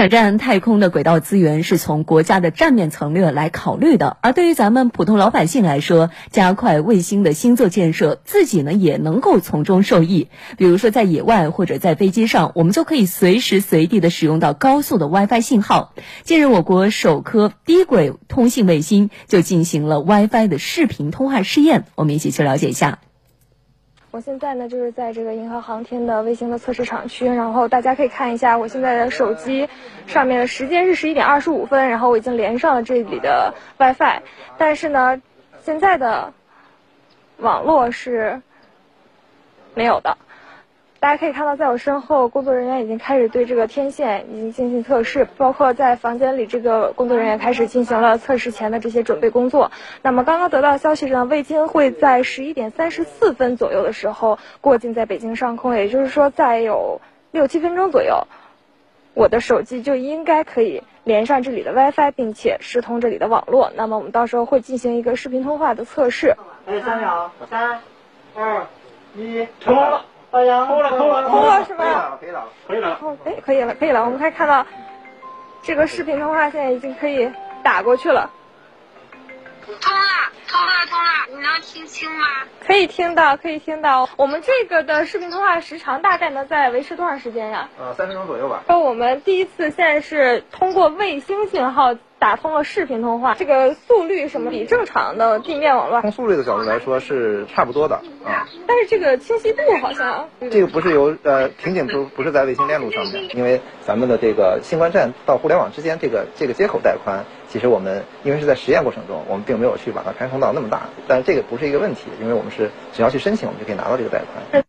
抢占太空的轨道资源是从国家的战略层面来考虑的，而对于咱们普通老百姓来说，加快卫星的星座建设，自己呢也能够从中受益。比如说在野外或者在飞机上，我们就可以随时随地的使用到高速的 WiFi 信号。近日，我国首颗低轨通信卫星就进行了 WiFi 的视频通话试验，我们一起去了解一下。我现在呢，就是在这个银河航天的卫星的测试场区，然后大家可以看一下我现在的手机上面的时间是十一点二十五分，然后我已经连上了这里的 WiFi，但是呢，现在的网络是没有的。大家可以看到，在我身后，工作人员已经开始对这个天线已经进行测试，包括在房间里，这个工作人员开始进行了测试前的这些准备工作。那么，刚刚得到消息呢，卫星会在十一点三十四分左右的时候过境在北京上空，也就是说，再有六七分钟左右，我的手机就应该可以连上这里的 WiFi，并且视通这里的网络。那么，我们到时候会进行一个视频通话的测试。还有三秒，三、二、一，成功了。通了，通了，通了是吧？可以了，可以了，可以了。哎，可以了，可以了。我们可以看到，这个视频通话现在已经可以打过去了。通了，通了，通了。你能听清吗？可以听到，可以听到。我们这个的视频通话时长大概能在维持多长时间呀？呃，三分钟左右吧。那我们第一次现在是通过卫星信号。打通了视频通话，这个速率什么比正常的地面网络？从速率的角度来说是差不多的啊。但是这个清晰度好像……这个不是由呃瓶颈不不是在卫星链路上面，因为咱们的这个新冠站到互联网之间这个这个接口带宽，其实我们因为是在实验过程中，我们并没有去把它开通到那么大。但是这个不是一个问题，因为我们是只要去申请，我们就可以拿到这个带宽。